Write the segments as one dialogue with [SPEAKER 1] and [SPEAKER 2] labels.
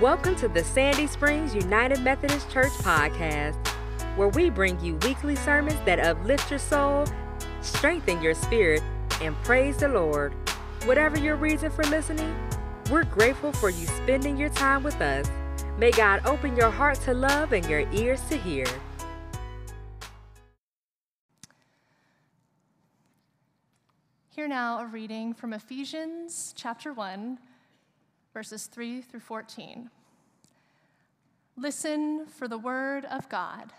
[SPEAKER 1] Welcome to the Sandy Springs United Methodist Church podcast, where we bring you weekly sermons that uplift your soul, strengthen your spirit, and praise the Lord. Whatever your reason for listening, we're grateful for you spending your time with us. May God open your heart to love and your ears to hear.
[SPEAKER 2] Hear now a reading from Ephesians chapter 1, verses 3 through 14. Listen for the word of God.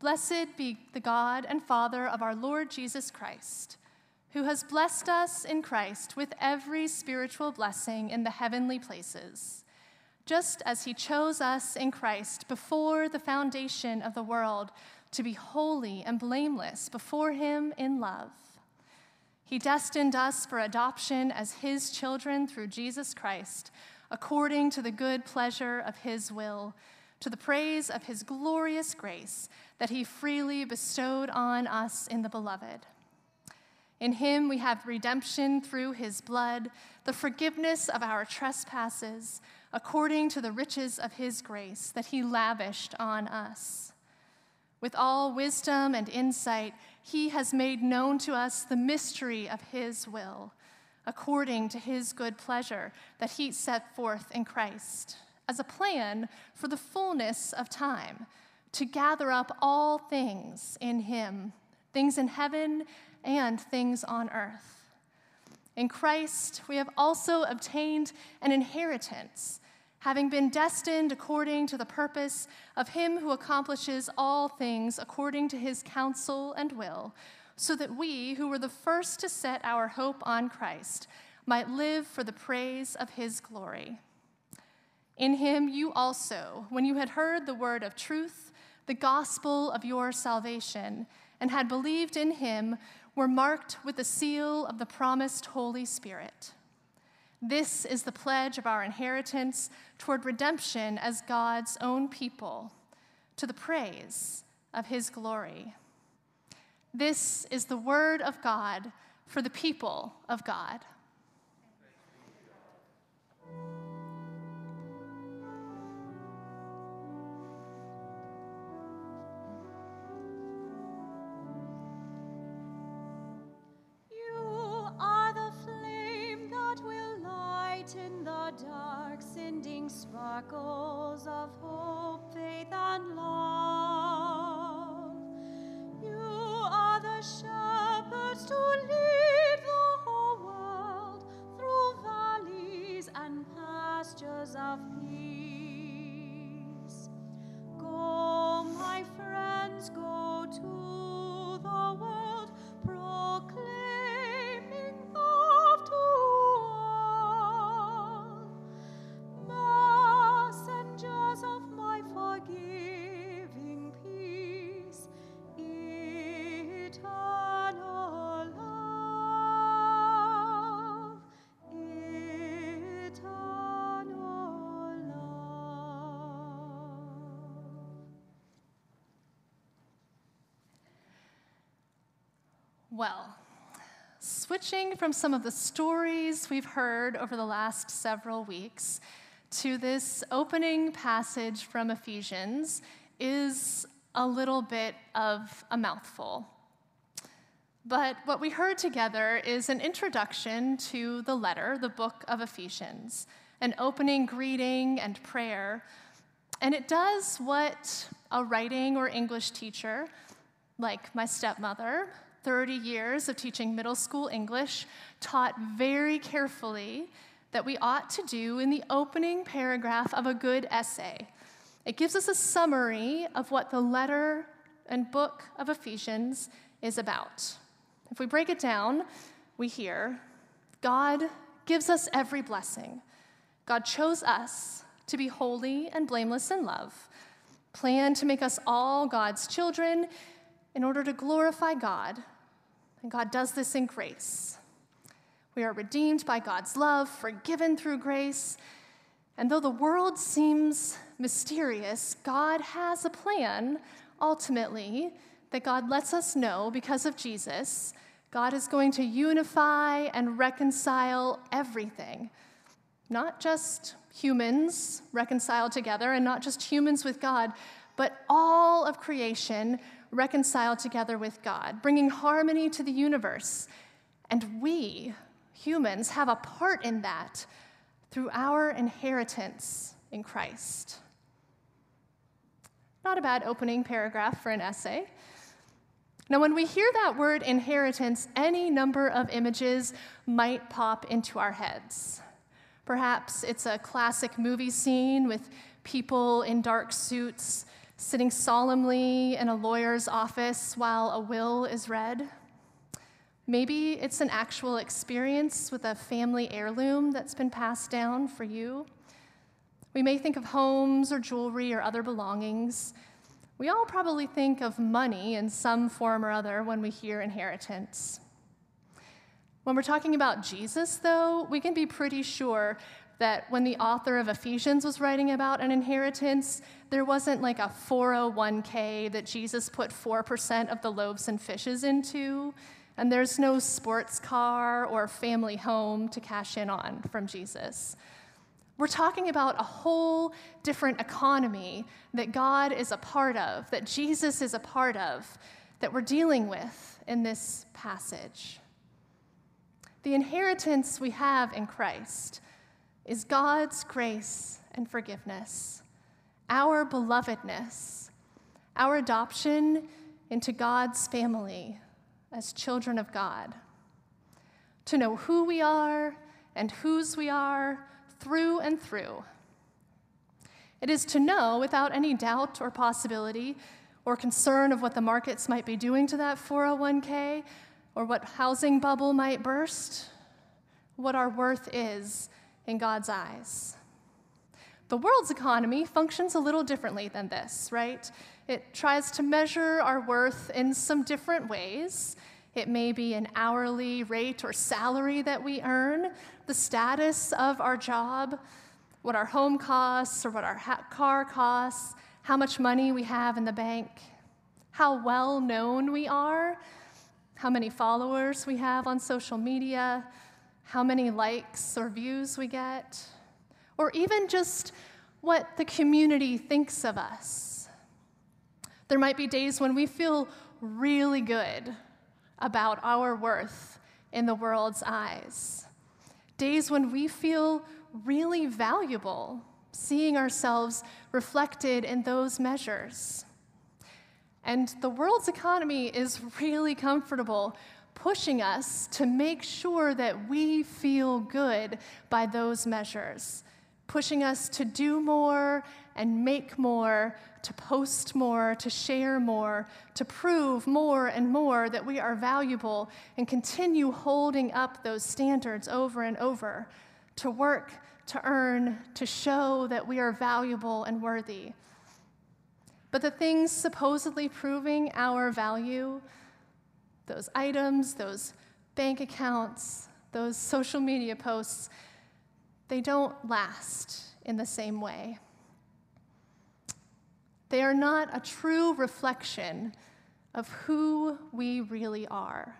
[SPEAKER 2] Blessed be the God and Father of our Lord Jesus Christ, who has blessed us in Christ with every spiritual blessing in the heavenly places, just as he chose us in Christ before the foundation of the world to be holy and blameless before him in love. He destined us for adoption as his children through Jesus Christ, according to the good pleasure of his will, to the praise of his glorious grace that he freely bestowed on us in the beloved. In him we have redemption through his blood, the forgiveness of our trespasses, according to the riches of his grace that he lavished on us. With all wisdom and insight, he has made known to us the mystery of his will, according to his good pleasure that he set forth in Christ, as a plan for the fullness of time, to gather up all things in him, things in heaven and things on earth. In Christ, we have also obtained an inheritance having been destined according to the purpose of him who accomplishes all things according to his counsel and will, so that we, who were the first to set our hope on Christ, might live for the praise of his glory. In him you also, when you had heard the word of truth, the gospel of your salvation, and had believed in him, were marked with the seal of the promised Holy Spirit this is the pledge of our inheritance toward redemption as God's own people, to the praise of his glory. This is the word of God for the people of God.
[SPEAKER 3] Sparkles of hope, faith, and love.
[SPEAKER 2] Switching from some of the stories we've heard over the last several weeks to this opening passage from Ephesians is a little bit of a mouthful. But what we heard together is an introduction to the letter, the book of Ephesians, an opening greeting and prayer. And it does what a writing or English teacher, like my stepmother, 30 years of teaching middle school English, taught very carefully that we ought to do in the opening paragraph of a good essay. It gives us a summary of what the letter and book of Ephesians is about. If we break it down, we hear God gives us every blessing. God chose us to be holy and blameless in love, planned to make us all God's children in order to glorify God. And God does this in grace. We are redeemed by God's love, forgiven through grace. And though the world seems mysterious, God has a plan, ultimately, that God lets us know because of Jesus. God is going to unify and reconcile everything, not just humans reconciled together and not just humans with God, but all of creation reconciled together with God, bringing harmony to the universe. And we, humans, have a part in that through our inheritance in Christ. Not a bad opening paragraph for an essay. Now, when we hear that word inheritance, any number of images might pop into our heads. Perhaps it's a classic movie scene with people in dark suits sitting solemnly in a lawyer's office while a will is read. Maybe it's an actual experience with a family heirloom that's been passed down for you. We may think of homes or jewelry or other belongings. We all probably think of money in some form or other when we hear inheritance. When we're talking about Jesus, though, we can be pretty sure that when the author of Ephesians was writing about an inheritance, there wasn't like a 401k that Jesus put 4% of the loaves and fishes into, and there's no sports car or family home to cash in on from Jesus. We're talking about a whole different economy that God is a part of, that Jesus is a part of, that we're dealing with in this passage. The inheritance we have in Christ is God's grace and forgiveness, our belovedness, our adoption into God's family as children of God. To know who we are and whose we are through and through. It is to know without any doubt or possibility or concern of what the markets might be doing to that 401k or what housing bubble might burst, what our worth is in God's eyes. The world's economy functions a little differently than this, right? It tries to measure our worth in some different ways. It may be an hourly rate or salary that we earn, the status of our job, what our home costs or what our ha- car costs, how much money we have in the bank, how well known we are, how many followers we have on social media, how many likes or views we get, or even just what the community thinks of us. There might be days when we feel really good about our worth in the world's eyes. Days when we feel really valuable, seeing ourselves reflected in those measures. And the world's economy is really comfortable pushing us to make sure that we feel good by those measures, pushing us to do more and make more, to post more, to share more, to prove more and more that we are valuable and continue holding up those standards over and over, to work, to earn, to show that we are valuable and worthy. But the things supposedly proving our value, those items, those bank accounts, those social media posts, they don't last in the same way. They are not a true reflection of who we really are.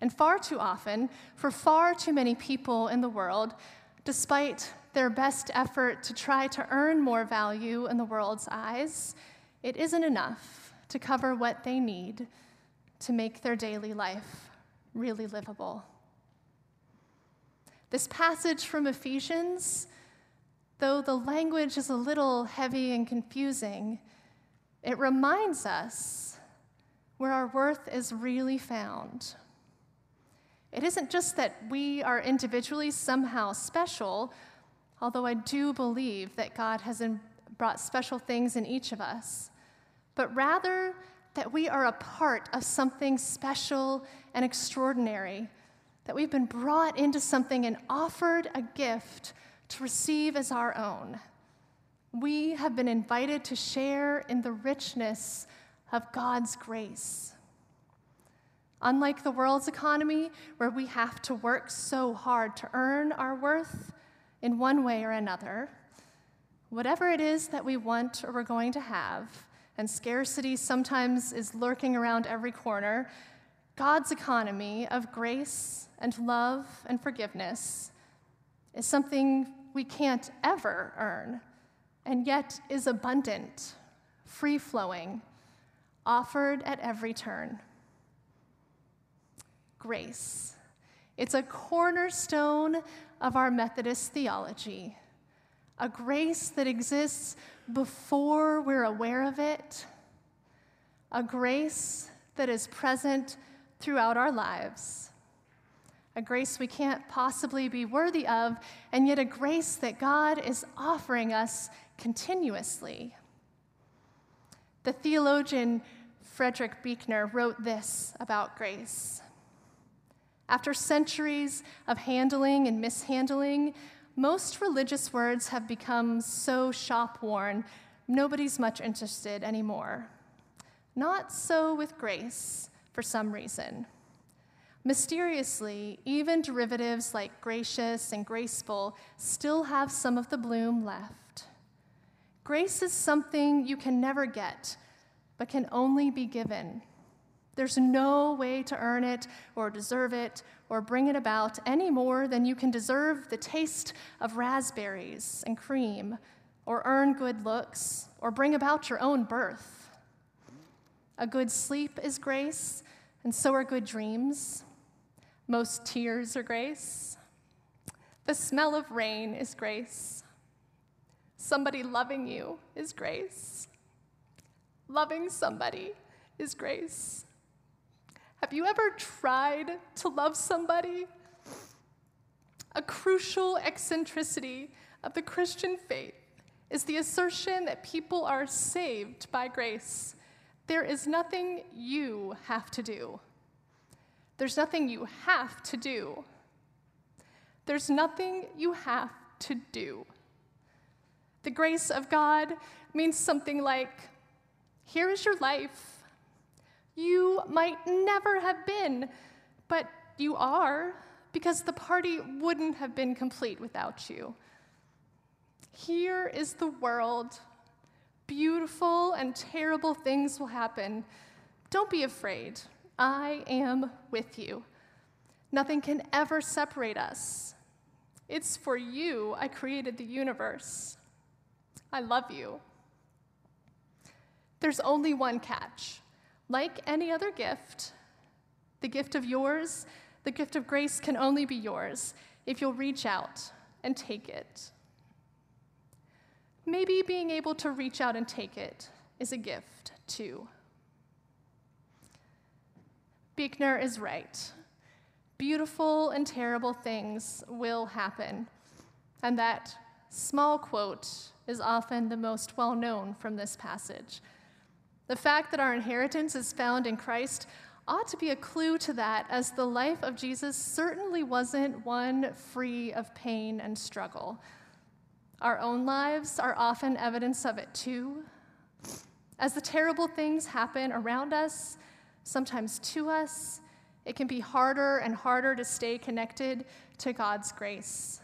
[SPEAKER 2] And far too often, for far too many people in the world, despite their best effort to try to earn more value in the world's eyes, it isn't enough to cover what they need to make their daily life really livable. This passage from Ephesians, though the language is a little heavy and confusing, it reminds us where our worth is really found. It isn't just that we are individually somehow special, although I do believe that God has brought special things in each of us, but rather that we are a part of something special and extraordinary, that we've been brought into something and offered a gift to receive as our own. We have been invited to share in the richness of God's grace. Unlike the world's economy, where we have to work so hard to earn our worth in one way or another, whatever it is that we want or we're going to have, and scarcity sometimes is lurking around every corner, God's economy of grace and love and forgiveness is something we can't ever earn, and yet is abundant, free flowing, offered at every turn. Grace. It's a cornerstone of our Methodist theology, a grace that exists before we're aware of it, a grace that is present throughout our lives, a grace we can't possibly be worthy of, and yet a grace that God is offering us continuously. The theologian Frederick Buechner wrote this about grace. After centuries of handling and mishandling, most religious words have become so shop worn, nobody's much interested anymore. Not so with grace, for some reason. Mysteriously, even derivatives like gracious and graceful still have some of the bloom left. Grace is something you can never get, but can only be given. There's no way to earn it or deserve it or bring it about any more than you can deserve the taste of raspberries and cream or earn good looks or bring about your own birth. A good sleep is grace, and so are good dreams. Most tears are grace. The smell of rain is grace. Somebody loving you is grace. Loving somebody is grace. Have you ever tried to love somebody? A crucial eccentricity of the Christian faith is the assertion that people are saved by grace. There is nothing you have to do. There's nothing you have to do. There's nothing you have to do. The grace of God means something like here is your life you might never have been, but you are, because the party wouldn't have been complete without you. Here is the world. Beautiful and terrible things will happen. Don't be afraid. I am with you. Nothing can ever separate us. It's for you I created the universe. I love you. There's only one catch. Like any other gift, the gift of yours, the gift of grace can only be yours if you'll reach out and take it. Maybe being able to reach out and take it is a gift too. Buechner is right. Beautiful and terrible things will happen. And that small quote is often the most well known from this passage. The fact that our inheritance is found in Christ ought to be a clue to that, as the life of Jesus certainly wasn't one free of pain and struggle. Our own lives are often evidence of it too. As the terrible things happen around us, sometimes to us, it can be harder and harder to stay connected to God's grace.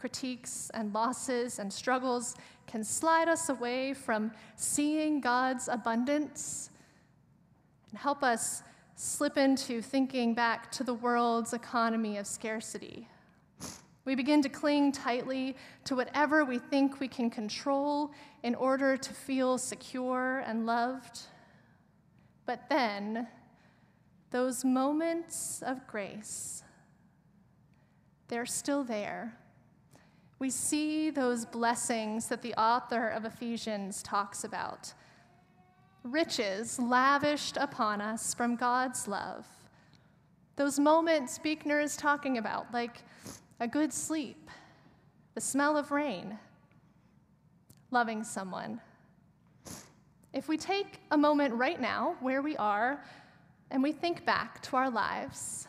[SPEAKER 2] Critiques and losses and struggles can slide us away from seeing God's abundance and help us slip into thinking back to the world's economy of scarcity. We begin to cling tightly to whatever we think we can control in order to feel secure and loved. But then, those moments of grace, they're still there we see those blessings that the author of Ephesians talks about riches lavished upon us from God's love. Those moments Buechner is talking about, like a good sleep, the smell of rain, loving someone. If we take a moment right now where we are and we think back to our lives,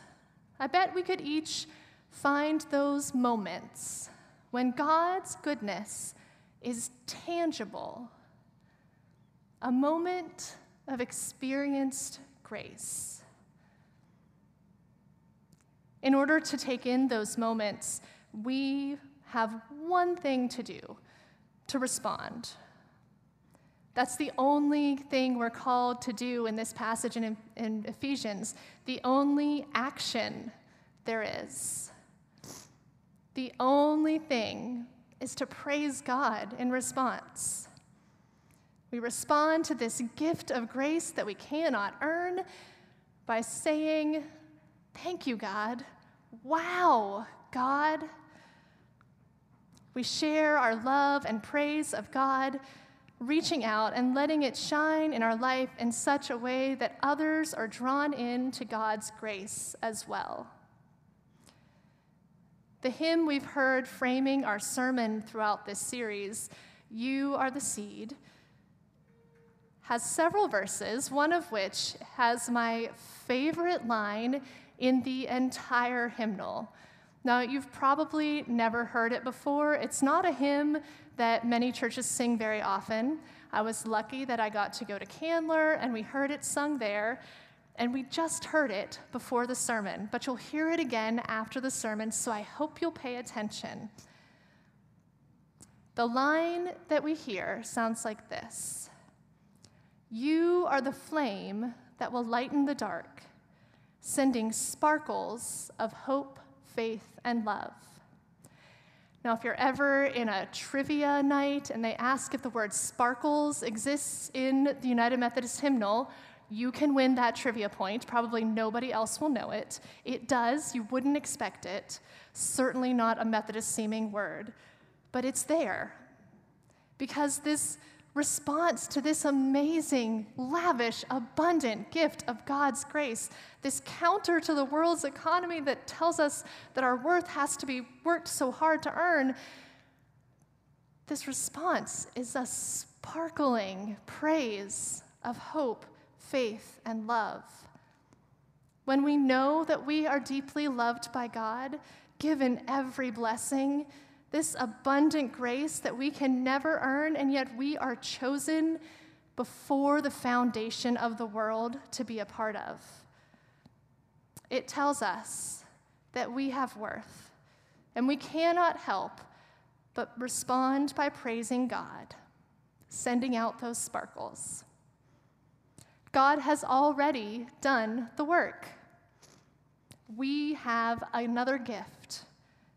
[SPEAKER 2] I bet we could each find those moments when God's goodness is tangible, a moment of experienced grace. In order to take in those moments, we have one thing to do to respond. That's the only thing we're called to do in this passage in, in Ephesians, the only action there is. The only thing is to praise God in response. We respond to this gift of grace that we cannot earn by saying, Thank you, God. Wow, God. We share our love and praise of God, reaching out and letting it shine in our life in such a way that others are drawn in to God's grace as well. The hymn we've heard framing our sermon throughout this series, You Are the Seed, has several verses, one of which has my favorite line in the entire hymnal. Now, you've probably never heard it before. It's not a hymn that many churches sing very often. I was lucky that I got to go to Candler and we heard it sung there. And we just heard it before the sermon, but you'll hear it again after the sermon, so I hope you'll pay attention. The line that we hear sounds like this You are the flame that will lighten the dark, sending sparkles of hope faith, and love. Now, if you're ever in a trivia night and they ask if the word sparkles exists in the United Methodist hymnal, you can win that trivia point. Probably nobody else will know it. It does, you wouldn't expect it. Certainly not a Methodist seeming word, but it's there. Because this response to this amazing, lavish, abundant gift of God's grace, this counter to the world's economy that tells us that our worth has to be worked so hard to earn. This response is a sparkling praise of hope, faith, and love. When we know that we are deeply loved by God, given every blessing, this abundant grace that we can never earn, and yet we are chosen before the foundation of the world to be a part of. It tells us that we have worth, and we cannot help but respond by praising God, sending out those sparkles. God has already done the work. We have another gift,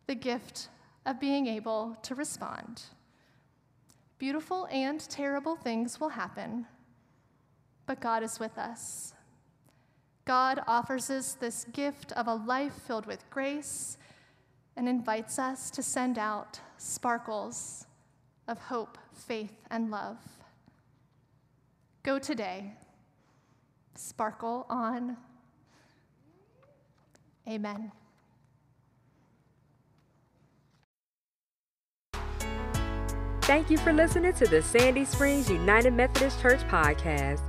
[SPEAKER 2] the gift of being able to respond. Beautiful and terrible things will happen, but God is with us. God offers us this gift of a life filled with grace and invites us to send out sparkles of hope, faith, and love. Go today. Sparkle on. Amen.
[SPEAKER 1] Thank you for listening to the Sandy Springs United Methodist Church podcast.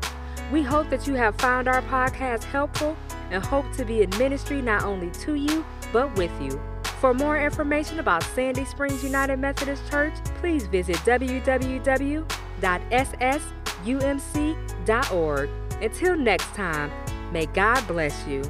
[SPEAKER 1] We hope that you have found our podcast helpful and hope to be in ministry not only to you, but with you. For more information about Sandy Springs United Methodist Church, please visit www.ssumc.org. Until next time, may God bless you.